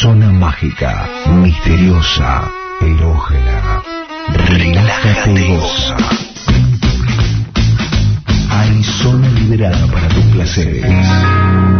Zona mágica, misteriosa, erógena. Relájate y goza. Hay zona liberada para tus placeres.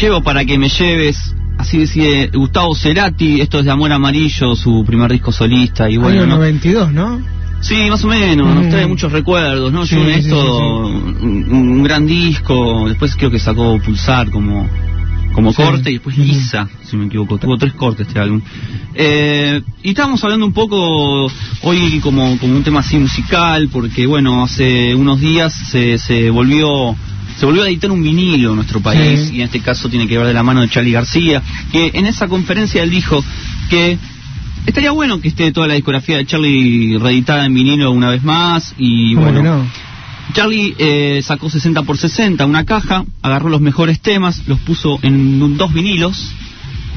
Llevo para que me lleves. Así decide Gustavo Cerati, esto es de Amor Amarillo, su primer disco solista. Y bueno, Año ¿no? 92, ¿no? Sí, más o menos, nos Mm. trae muchos recuerdos, ¿no? Sí, Yo en sí, esto, sí, Un, un gran disco, después creo que sacó Pulsar como, como corte y después. Lisa, si me equivoco, tuvo tres cortes este álbum. Eh, y estábamos hablando un poco hoy como, como un tema así musical, porque bueno, hace unos días se, se volvió se volvió a editar un vinilo en nuestro país Sí. y en este caso tiene que ver de la mano de Charlie García, que en esa conferencia él dijo que estaría bueno que esté toda la discografía de Charlie reeditada en vinilo una vez más y ¿Cómo bueno, no? Charlie eh, sacó 60 por 60, una caja, agarró los mejores temas, los puso en dos vinilos.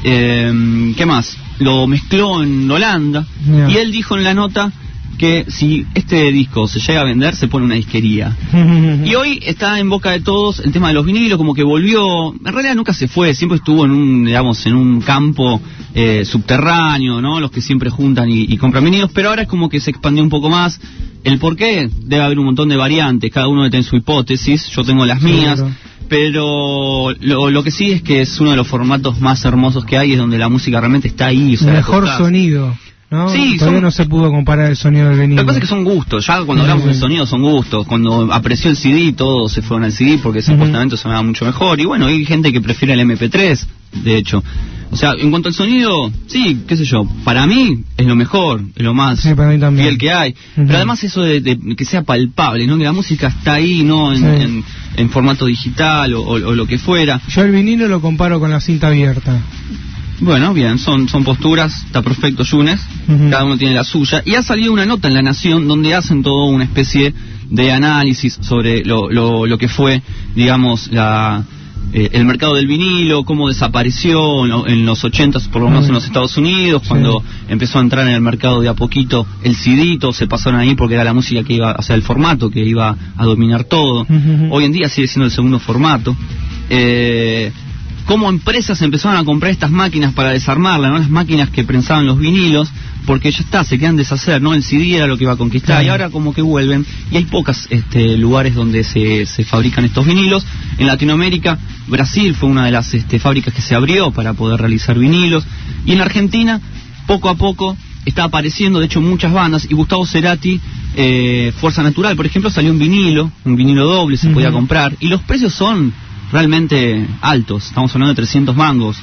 Eh, ¿Qué más? Lo mezcló en Holanda y él dijo en la nota que si este disco se llega a vender se pone una disquería. Y hoy está en boca de todos el tema de los vinilos, como que volvió, en realidad nunca se fue, siempre estuvo en un, digamos, en un campo eh, subterráneo, ¿no? Los que siempre juntan y, y compran vinilos, pero ahora es como que se expandió un poco más. ¿El por qué? Debe haber un montón de variantes, cada uno tiene su hipótesis, yo tengo las mías, Claro. pero lo, lo que sí es que es uno de los formatos más hermosos que hay, es donde la música realmente está ahí. o sea, Mejor sonido, ¿no? Sí, Todavía son- no se pudo comparar el sonido del vinilo. Lo que pasa es que son gustos, ya cuando hablamos de sí. sonido son gustos, cuando apreció el CD todos se fueron al CD porque supuestamente sonaba mucho mejor y bueno, hay gente que prefiere el MP3, de hecho. O sea, en cuanto al sonido, sí, qué sé yo, para mí es lo mejor, es lo más Sí, para mí también. fiel que hay. Pero además eso de, de que sea palpable, ¿no? Que la música está ahí, ¿no? En, Sí. en- en formato digital o, o- o lo que fuera. Yo el vinilo lo comparo con la cinta abierta. Bueno, bien, son, son posturas, está perfecto, Yunes, cada uno tiene la suya. Y ha salido una nota en La Nación donde hacen todo una especie de análisis sobre lo, lo, lo que fue, digamos, la, eh, el mercado del vinilo, cómo desapareció en, lo- en los 80, por lo menos en los Estados Unidos, Sí. cuando empezó a entrar en el mercado de a poquito el CD, se pasaron ahí porque era la música que iba, o sea, el formato que iba a dominar todo. Hoy en día sigue siendo el segundo formato. Eh, cómo empresas empezaron a comprar estas máquinas para desarmarla, ¿no? Las máquinas que prensaban los vinilos, porque ya está, se quedan deshacer, ¿no? El CD era lo que iba a conquistar Claro. y ahora como que vuelven y hay pocos este, lugares donde se, se fabrican estos vinilos. En Latinoamérica, Brasil fue una de las este, fábricas que se abrió para poder realizar vinilos y en Argentina, poco a poco, está apareciendo, de hecho, muchas bandas y Gustavo Cerati, eh, Fuerza Natural, por ejemplo, salió un vinilo, un vinilo doble, se podía comprar y los precios son realmente altos, estamos hablando de 300 mangos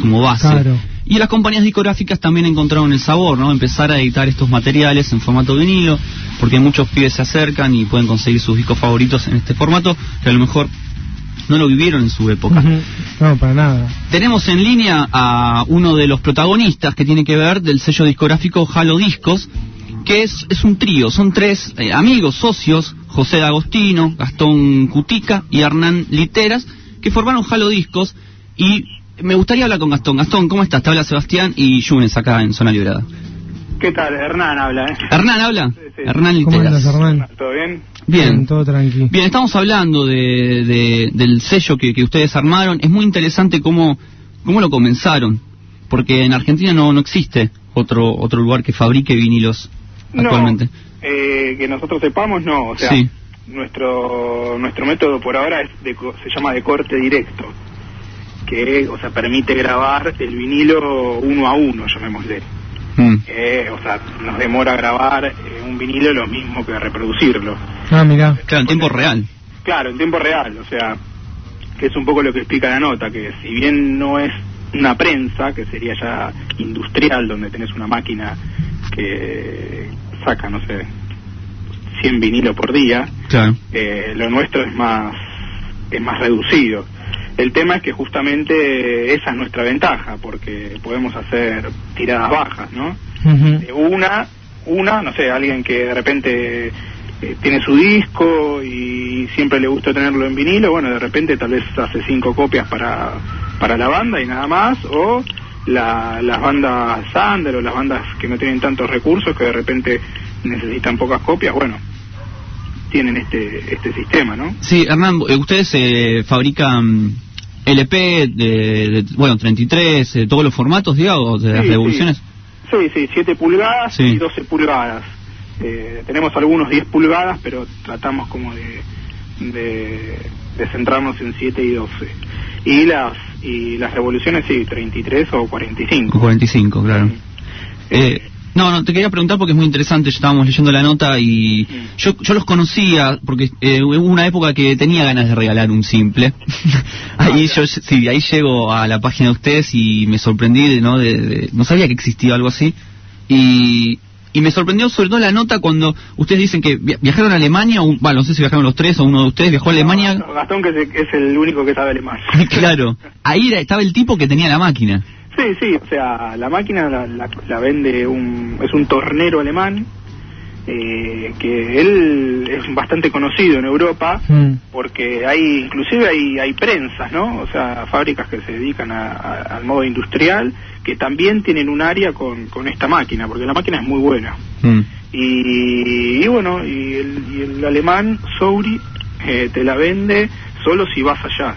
como base. Claro. Y las compañías discográficas también encontraron el sabor, ¿no? Empezar a editar estos materiales en formato vinilo, porque muchos pibes se acercan y pueden conseguir sus discos favoritos en este formato, que a lo mejor no lo vivieron en su época. No, para nada. Tenemos en línea a uno de los protagonistas que tiene que ver del sello discográfico Halo Discos, que es, es un trío, son tres eh, amigos, socios, José D'Agostino, Gastón Cutica y Hernán Literas, que formaron Halo Discos y me gustaría hablar con Gastón. Gastón, ¿cómo estás? Te habla Sebastián y Yunes acá en Zona Librada. ¿Qué tal? Hernán habla, ¿eh? Hernán, ¿habla? Sí, sí. Hernán ¿Cómo Literas. andas, Hernán? ¿Todo bien? Bien. Todo tranqui. Bien, estamos hablando de, de- del sello que, que ustedes armaron. Es muy interesante cómo, cómo lo comenzaron, porque en Argentina no, no existe otro otro lugar que fabrique vinilos actualmente. No, eh, que nosotros sepamos, no. O sea, Sí. nuestro nuestro método por ahora es de co- se llama de corte directo, que o sea permite grabar el vinilo uno a uno, llamémosle. Mm. Eh, o sea, nos demora grabar eh, un vinilo lo mismo que reproducirlo. Ah, mirá. Claro, en tiempo real. Claro, en tiempo real, o sea, que es un poco lo que explica la nota, que si bien no es una prensa, que sería ya industrial, donde tenés una máquina que saca, no sé, 100 vinilos por día, Claro. eh, lo nuestro es más es más reducido. El tema es que justamente esa es nuestra ventaja, porque podemos hacer tiradas bajas, ¿no? Una, una, no sé, alguien que de repente eh, tiene su disco y siempre le gusta tenerlo en vinilo, bueno, de repente tal vez hace cinco copias para, para la banda y nada más, o la- las bandas Sander o las bandas que no tienen tantos recursos que de repente necesitan pocas copias, bueno, tienen este, este sistema, ¿no? Sí, Hernán, eh, ustedes eh, fabrican LP de, de, bueno, 33, de todos los formatos, digamos, de las Sí, revoluciones. Sí, sí, 7 pulgadas Sí. y 12 pulgadas. Eh, tenemos algunos 10 pulgadas, pero tratamos como de, de, de centrarnos en 7 y 12. Y las y las revoluciones, sí, 33 o 45. 45, claro. Sí. Eh, no, no, te quería preguntar porque es muy interesante, ya estábamos leyendo la nota y Mm. yo, yo los conocía porque eh, hubo una época que tenía ganas de regalar un simple. ahí yo, sí, ahí llego a la página de ustedes y me sorprendí, ¿no? De, de- no sabía que existía algo así. Y, y me sorprendió sobre todo la nota cuando ustedes dicen que via- viajaron a Alemania, o, bueno, no sé si viajaron los tres o uno de ustedes viajó a Alemania. No, Gastón, que es, es el único que sabe alemán. claro, ahí era- estaba el tipo que tenía la máquina. Sí, sí, o sea, la máquina la, la- la vende un, es un tornero alemán, eh, que él es bastante conocido en Europa, Mm. porque hay, inclusive hay, hay prensas, ¿no? O sea, fábricas que se dedican a- a- al modo industrial, que también tienen un área con, con esta máquina, porque la máquina es muy buena. Mm. Y, y bueno, y el, y el alemán, Souri, eh, te la vende solo si vas allá.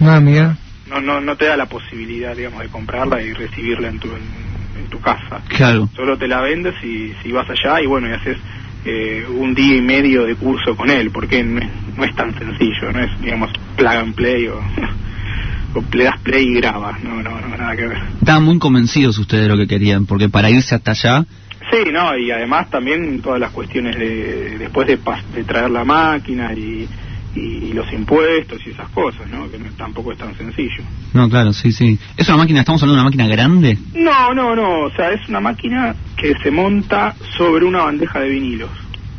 Ah, mirá. No, no, no te da la posibilidad, digamos, de comprarla y recibirla en tu, en tu casa. Claro. Solo te la vendes si, si vas allá y bueno, y haces eh, un día y medio de curso con él, porque no es, no es tan sencillo, no es, digamos, plug and play o, o le das play y grabas, no, no, no, nada que ver. Estaban muy convencidos ustedes de lo que querían, porque para irse hasta allá, Sí, no, y además también todas las cuestiones de después de, de traer la máquina y, y los impuestos y esas cosas, ¿no? Que no- tampoco es tan sencillo. No, claro, sí, sí. ¿Es una máquina, estamos hablando de una máquina grande? No, no, no, o sea, es una máquina que se monta sobre una bandeja de vinilos.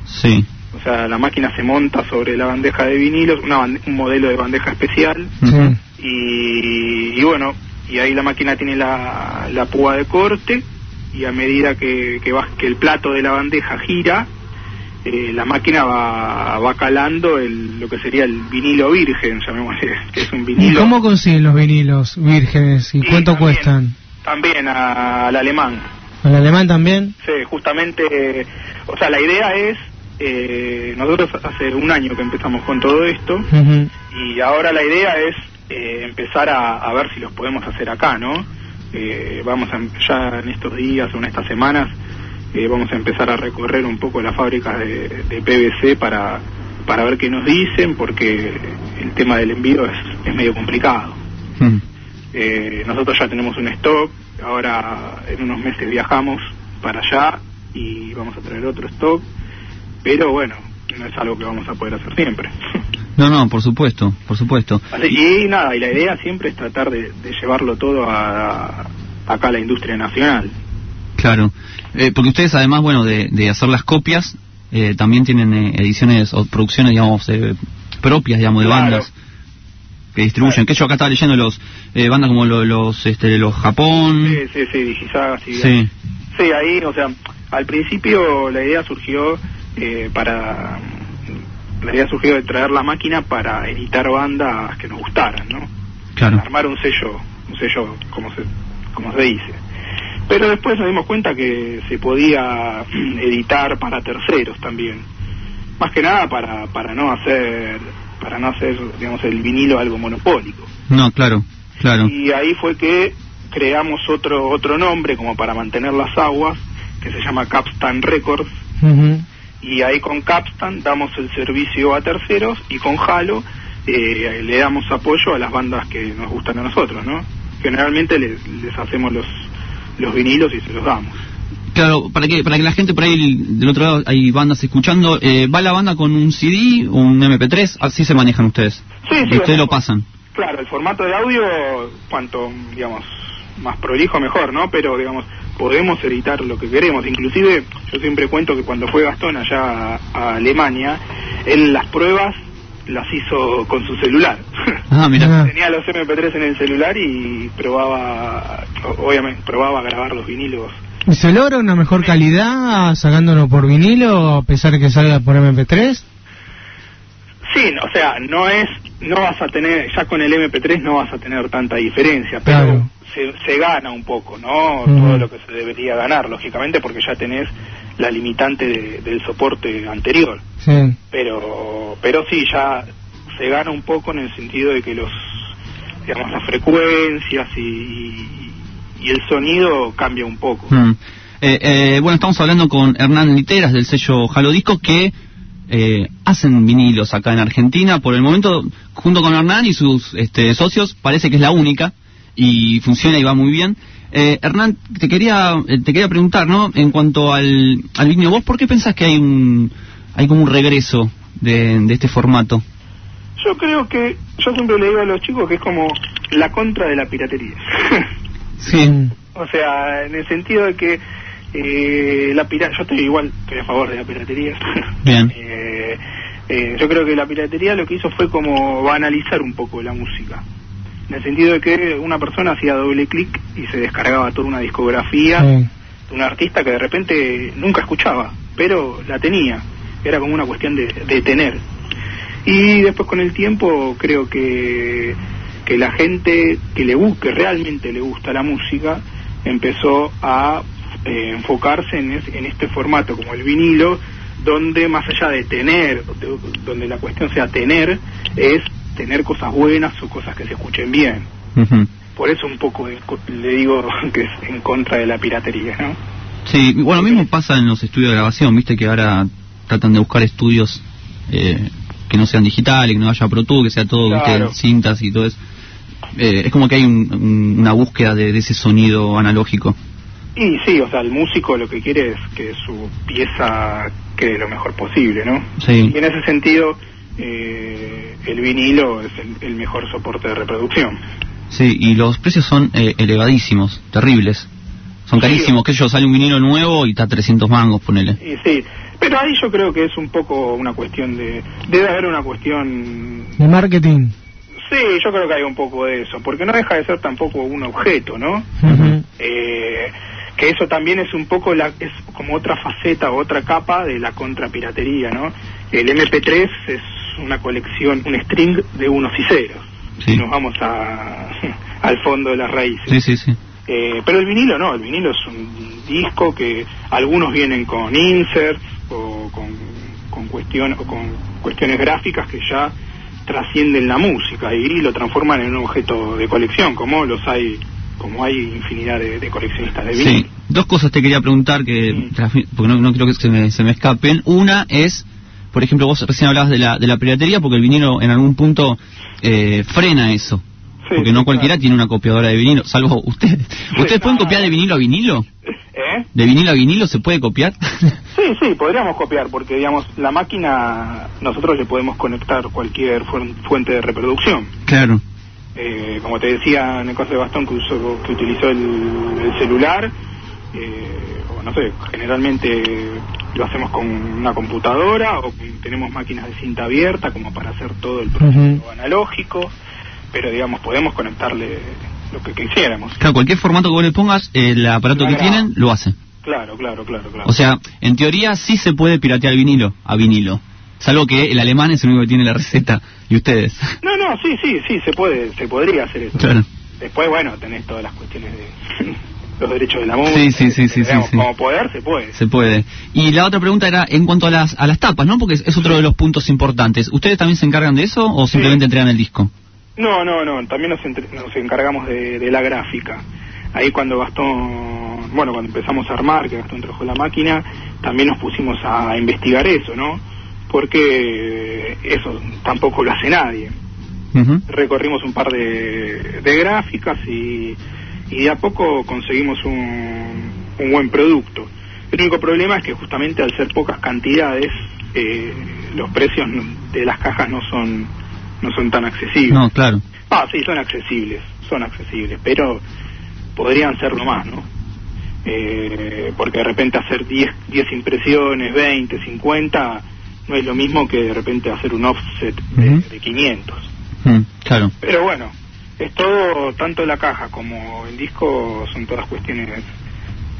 Sí. O sea, la máquina se monta sobre la bandeja de vinilos, una bande- un modelo de bandeja especial, Sí. Y, y bueno, y ahí la máquina tiene la, la púa de corte, y a medida que, que, va- que el plato de la bandeja gira, eh, la máquina va, va calando el, lo que sería el vinilo virgen, llamémosle, que es un ¿Y vinilo... cómo consiguen los vinilos vírgenes y Y cuánto también- cuestan? También a- al alemán. ¿Al alemán también? Sí, justamente, eh, o sea, la idea es, eh, nosotros hace un año que empezamos con todo esto y ahora la idea es eh, empezar a, a ver si los podemos hacer acá, ¿no? Eh, vamos a, ya en estos días o en estas semanas eh, vamos a empezar a recorrer un poco las fábricas de, de PVC para, para ver qué nos dicen porque el tema del envío es, es medio complicado. Mm. Eh, nosotros ya tenemos un stock, ahora en unos meses viajamos para allá y vamos a traer otro stock, pero bueno, no es algo que vamos a poder hacer siempre. No, no, por supuesto, por supuesto. Y nada, y la idea siempre es tratar de, de llevarlo todo a, a- acá a la industria nacional. Claro. Eh, porque ustedes, además, bueno, de, de hacer las copias, eh, también tienen eh, ediciones o producciones, digamos, eh, propias, digamos, de Claro. bandas que distribuyen. Que yo acá estaba leyendo los eh, bandas como lo- los, este, los Japón. Sí, sí, sí, Digisaga, sí. Sí. Sí, ahí, o sea, al principio la idea surgió eh, para... La idea surgió de traer la máquina para editar bandas que nos gustaran, ¿no? Claro. armar un sello, un sello como se, como se dice. Pero después nos dimos cuenta que se podía mm, editar para terceros también. Más que nada para, para no hacer, para no hacer, digamos, el vinilo algo monopólico. No, claro, claro. Y ahí fue que creamos otro, otro nombre como para mantener las aguas, que se llama Capstan Records, y ahí con Capstan damos el servicio a terceros y con Halo eh, le damos apoyo a las bandas que nos gustan a nosotros, ¿no? Generalmente les, les hacemos los, los vinilos y se los damos. Claro, para que para que la gente por ahí del otro lado hay bandas escuchando, eh, va la banda con un CD, un MP3, así se manejan ustedes. Sí, sí, Y ustedes lo pasan. Claro, el formato de audio, cuanto, digamos, más prolijo mejor, ¿no? Pero, digamos, podemos editar lo que queremos. Inclusive, yo siempre cuento que cuando fue Gastón allá a, a Alemania, él las pruebas las hizo con su celular. Ah, mira. Ah. Tenía los MP3 en el celular y probaba, obviamente, probaba grabar los vinilos. ¿Y se logra una mejor calidad sacándolo por vinilo a pesar de que salga por MP3? Sí, o sea, no es, no vas a tener, ya con el MP3 no vas a tener tanta diferencia, pero Claro. se, se gana un poco, ¿no? Todo lo que se debería ganar, lógicamente, porque ya tenés la limitante de- del soporte anterior. Sí. Pero, pero sí, ya se gana un poco en el sentido de que los, digamos, las frecuencias y, y el sonido cambia un poco. Mm. Eh, eh, bueno, estamos hablando con Hernán Literas del sello Jalo Disco que eh, hacen vinilos acá en Argentina. Por el momento, junto con Hernán y sus este, socios, parece que es la única y funciona y va muy bien. Eh, Hernán, te quería eh, te quería preguntar, ¿no? En cuanto al, al vinilo, ¿vos por qué pensás que hay un hay como un regreso de, de este formato? Yo creo que, yo siempre le digo a los chicos que es como la contra de la piratería. Sí. O sea, en el sentido de que eh, la pira yo estoy igual, estoy a favor de la piratería. Bien. Eh, eh, yo creo que la piratería lo que hizo fue como banalizar un poco la música. En el sentido de que una persona hacía doble clic y se descargaba toda una discografía Sí. de un artista que de repente nunca escuchaba, pero la tenía. Era como una cuestión de, de tener. Y después con el tiempo creo que, que la gente que le que realmente le gusta la música empezó a eh, enfocarse en, es- en este formato como el vinilo, donde más allá de tener, de- donde la cuestión sea tener, es tener cosas buenas o cosas que se escuchen bien. Ujú. Por eso un poco le digo que es en contra de la piratería, ¿no? Sí, bueno, lo mismo pasa en los estudios de grabación, viste que ahora tratan de buscar estudios eh, que no sean digitales, que no haya Pro que sea todo, Claro. viste, cintas y todo eso. Eh, es como que hay un- un- una búsqueda de, de ese sonido analógico. Y sí, o sea, el músico lo que quiere es que su pieza quede lo mejor posible, ¿no? Sí. Y en ese sentido, eh, el vinilo es el, el mejor soporte de reproducción. Sí, y los precios son eh, elevadísimos, terribles. Son Sí. carísimos, que yo sale un vinilo nuevo y está a 300 mangos, ponele. Y sí, pero ahí yo creo que es un poco una cuestión de... Debe haber una cuestión... De marketing. Sí, yo creo que hay un poco de eso, porque no deja de ser tampoco un objeto, ¿no? Eh, que eso también es un poco la, es como otra faceta o otra capa de la contrapiratería, ¿no? El MP3 es una colección, un string de unos y ceros. Sí. Si nos vamos a, al fondo de las raíces. Sí, sí, sí. Eh, pero el vinilo no, el vinilo es un disco que algunos vienen con inserts o con, con, cuestión- o con cuestiones gráficas que ya trascienden la música y lo transforman en un objeto de colección, como los hay, como hay infinidad de, de coleccionistas de vinilo. Sí, dos cosas te quería preguntar que Mm. porque no, no creo que se me, se me escapen. Una es, por ejemplo, vos recién hablabas de la, de la piratería porque el vinilo en algún punto eh, frena eso. Sí, porque no cualquiera claro. tiene una copiadora de vinilo, salvo ustedes. ¿Ustedes pueden copiar de vinilo a vinilo? ¿Eh? ¿De vinilo a vinilo se puede copiar? Sí, sí, podríamos copiar, porque digamos, la máquina, nosotros le podemos conectar cualquier fuente de reproducción. claro. Eh, como te decía en el caso de Bastón que, usó, que utilizó el, el celular, eh, no sé, generalmente lo hacemos con una computadora o tenemos máquinas de cinta abierta como para hacer todo el proceso analógico, pero digamos, podemos conectarle lo que quisiéramos. Claro, cualquier formato que vos le pongas, el aparato que tienen lo hace. Claro, claro, claro, claro. O sea, en teoría sí se puede piratear vinilo a vinilo. Salvo que el alemán es el único que tiene la receta y ustedes. no, no, sí, sí, sí, se puede, se podría hacer eso. Claro. Después, bueno, tenés todas las cuestiones de los derechos de la música. Sí, sí, sí, sí, digamos, sí, sí. Como poder, se puede. Se puede. Y la otra pregunta era en cuanto a las, a las tapas, ¿no? Porque es, es otro de los puntos importantes. ¿Ustedes también se encargan de eso o simplemente entregan el disco? No, no, no, también nos, entre- nos encargamos de, de la gráfica. Ahí cuando Gastón, bueno, cuando empezamos a armar, que Gastón trajo la máquina, también nos pusimos a investigar eso, ¿no? Porque eso tampoco lo hace nadie. Recorrimos un par de, de gráficas y, y de a poco conseguimos un, un buen producto. El único problema es que justamente al ser pocas cantidades, eh, los precios de las cajas no son, no son tan accesibles. No, claro. Ah, sí, son accesibles, son accesibles, pero podrían serlo más, ¿no? Eh, porque de repente hacer 10, 10 impresiones, 20, 50, no es lo mismo que de repente hacer un offset de, de 500. Mm, claro. Pero bueno, es todo, tanto la caja como el disco, son todas cuestiones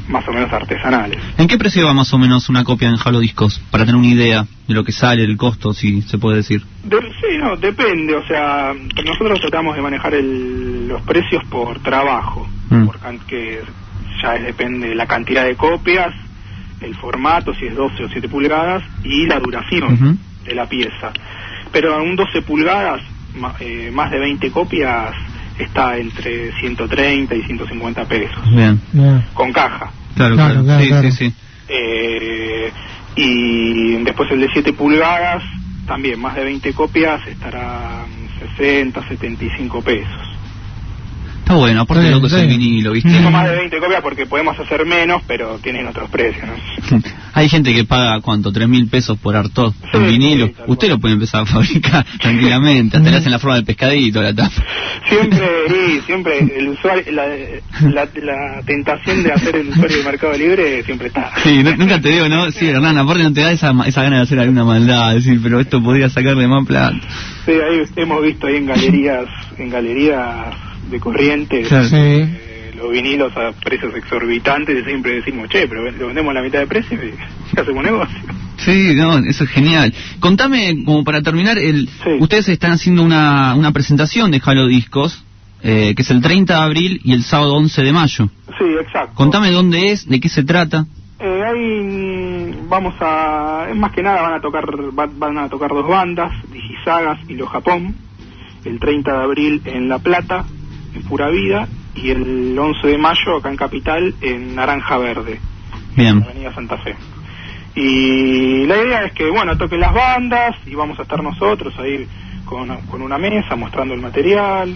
más o menos artesanales. ¿En qué precio va más o menos una copia en Halo Discos? Para tener una idea de lo que sale, el costo, si se puede decir. De- sí, no, depende, o sea, nosotros tratamos de manejar el- los precios por trabajo, Mm. por can- que ya depende de la cantidad de copias, el formato, si es 12 o 7 pulgadas, y la duración de la pieza. Pero en un 12 pulgadas, ma- eh, más de 20 copias, está entre 130 y 150 pesos, Bien. Ya. con caja. Claro, Claro, claro. sí, claro. sí, sí. Eh, y después el de 7 pulgadas, también más de 20 copias, estará en 60, 75 pesos. Está bueno, aparte Sí, loco es sí. el vinilo, ¿viste? Digo más de 20 copias porque podemos hacer menos, pero tienen otros precios, ¿no? Hay gente que paga, ¿cuánto? ¿Tres mil pesos por en Sí, vinilo? sí, tal Usted cual. lo puede empezar a fabricar tranquilamente, hasta le hacen la forma del pescadito, la tapa. Siempre, sí, siempre el usuario, la, la, la tentación de hacer el usuario de Mercado Libre siempre está. Sí, nu- nunca te digo, ¿no? Sí, Hernán, aparte no te da esa, esa gana de hacer alguna maldad, decir, pero esto podría sacarle más plata. Sí, ahí hemos visto ahí en galerías, en galerías de Claro. Sí. eh, los vinilos a precios exorbitantes y siempre decimos, che, pero lo vendemos a la mitad de precio y hacemos negocio. Sí, no, eso es genial. Contame, como para terminar, el, Sí. ustedes están haciendo una, una presentación de Halo Discos, eh, que es el 30 de abril y el sábado 11 de mayo. Sí, exacto. Contame dónde es, de qué se trata. Eh, ahí vamos a, más que nada van a tocar, va- van a tocar dos bandas, Digisagas y Los Japón, el 30 de abril en La Plata, en Pura Vida, y el 11 de mayo acá en Capital, en Naranja Verde, Bien. Avenida Santa Fe. Y la idea es que, bueno, toquen las bandas y vamos a estar nosotros ahí con, con una mesa mostrando el material,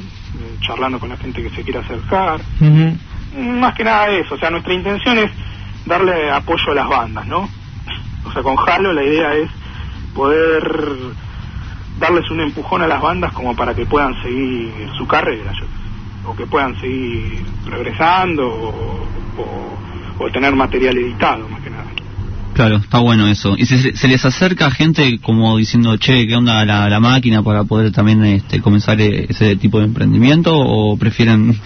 charlando con la gente que se quiera acercar. Ujú. Más que nada eso, o sea, nuestra intención es darle apoyo a las bandas, ¿no? O sea, con Halo la idea es poder darles un empujón a las bandas como para que puedan seguir su carrera, yo, o que puedan seguir progresando o, o, o tener material editado, más que nada. Claro, está bueno eso. ¿Y se, se les acerca gente como diciendo, che, ¿qué onda la, la máquina para poder también este, comenzar e- ese tipo de emprendimiento? ¿O prefieren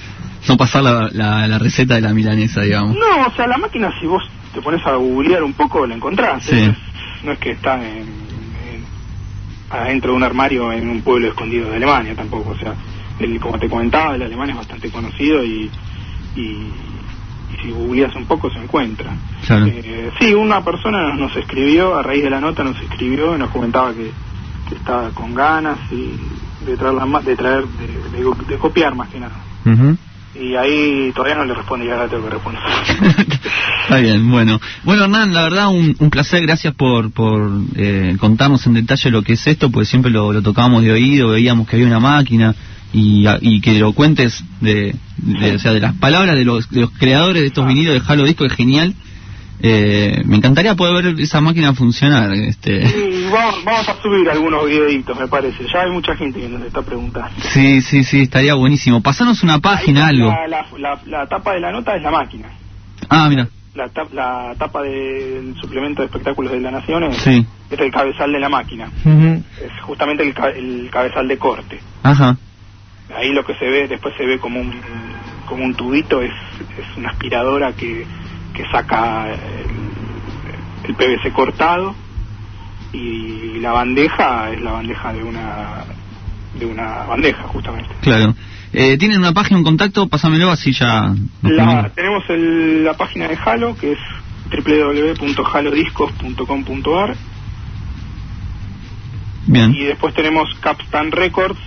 no pasar la, la, la receta de la milanesa, digamos? No, o sea, la máquina si vos te pones a googlear un poco la encontrás. Sí. ¿eh? No es que está en, en- adentro de un armario en un pueblo escondido de Alemania tampoco. O sea, el, como te comentaba, el alemán es bastante conocido y, y, y si googleas un poco se encuentra. Claro. Eh, sí, una persona nos, nos escribió, a raíz de la nota nos escribió y nos comentaba que, que estaba con ganas y de traer, la ma- de, traer de, de- de copiar más que nada. Ujú. Y ahí todavía no le responde y ahora tengo que responder. Está bien, bueno. Bueno, Hernán, la verdad, un, un placer. Gracias por, por eh, contarnos en detalle lo que es esto, porque siempre lo, lo tocábamos de oído, veíamos que había una máquina y, y que lo cuentes de, de- o sea, de las palabras de los, de los creadores de estos Ah. vinilos de Halo Disco, es genial. Eh, me encantaría poder ver esa máquina funcionar. Este. Vamos, vamos a subir algunos videitos, me parece. Ya hay mucha gente que nos está preguntando. Sí, sí, sí, estaría buenísimo. Pasanos una página, algo. La, la, la- la tapa de la nota es la máquina. Ah, mira. La, la tapa del suplemento de espectáculos de la Nación es, Sí. es el cabezal de la máquina. Ujú. Es justamente el, el cabezal de corte. Ajá. Ahí lo que se ve, después se ve como un, como un tubito, es, es una aspiradora que, que saca el, el PVC cortado y la bandeja es la bandeja de una de una bandeja justamente. Claro. Eh, ¿Tienen una página, un contacto? Pásamelo así ya. La, tenemos el- la página de Halo que es www.halodiscos.com.ar Bien. y después tenemos Capstan Records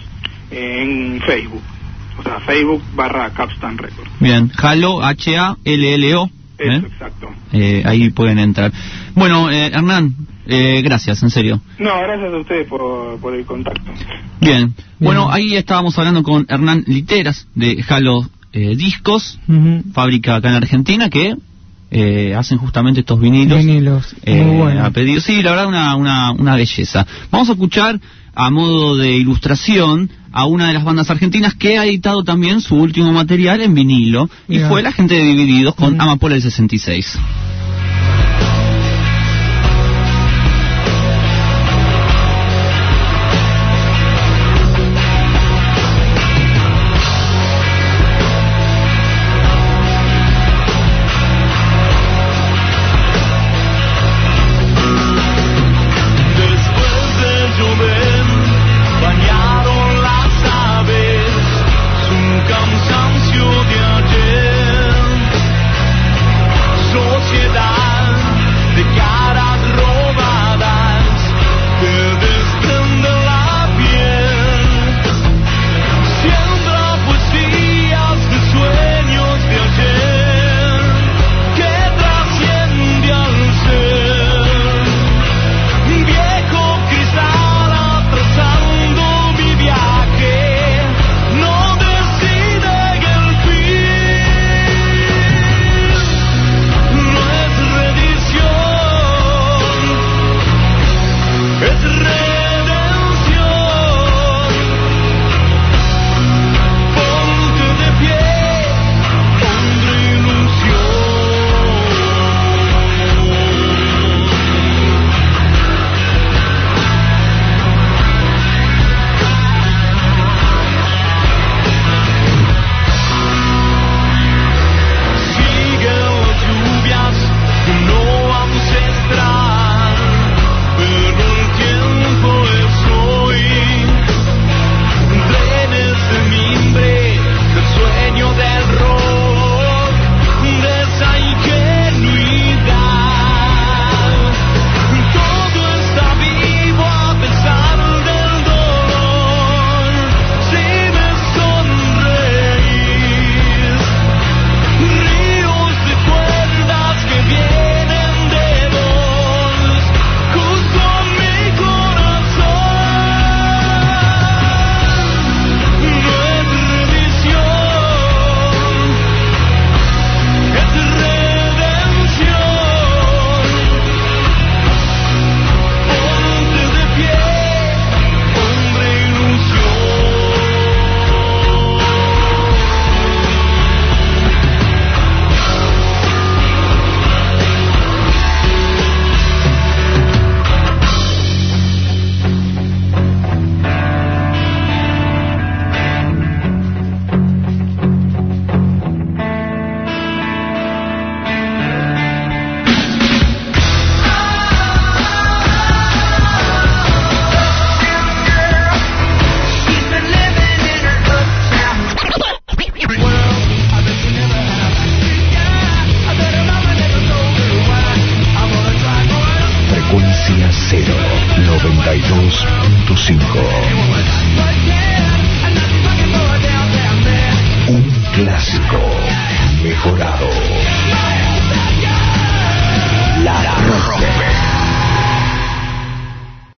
en Facebook. O sea, Facebook barra Capstan Records. Bien, Halo, H-A-L-L-O. Eso, ¿eh? exacto. Eh, ahí pueden entrar. Bueno, eh, Hernán, eh, gracias, en serio. No, gracias a ustedes por, por el contacto. Bien. Bueno, ahí estábamos hablando con Hernán Literas de Halo eh, Discos, fábrica acá en Argentina, que eh, hacen justamente estos vinilos. Vinilos, eh, muy bueno. a pedido. Sí, la verdad, una, una, una belleza. Vamos a escuchar, a modo de ilustración, a una de las bandas argentinas que ha editado también su último material en vinilo, y fue la gente de Divididos con Mm. Amapola del 66.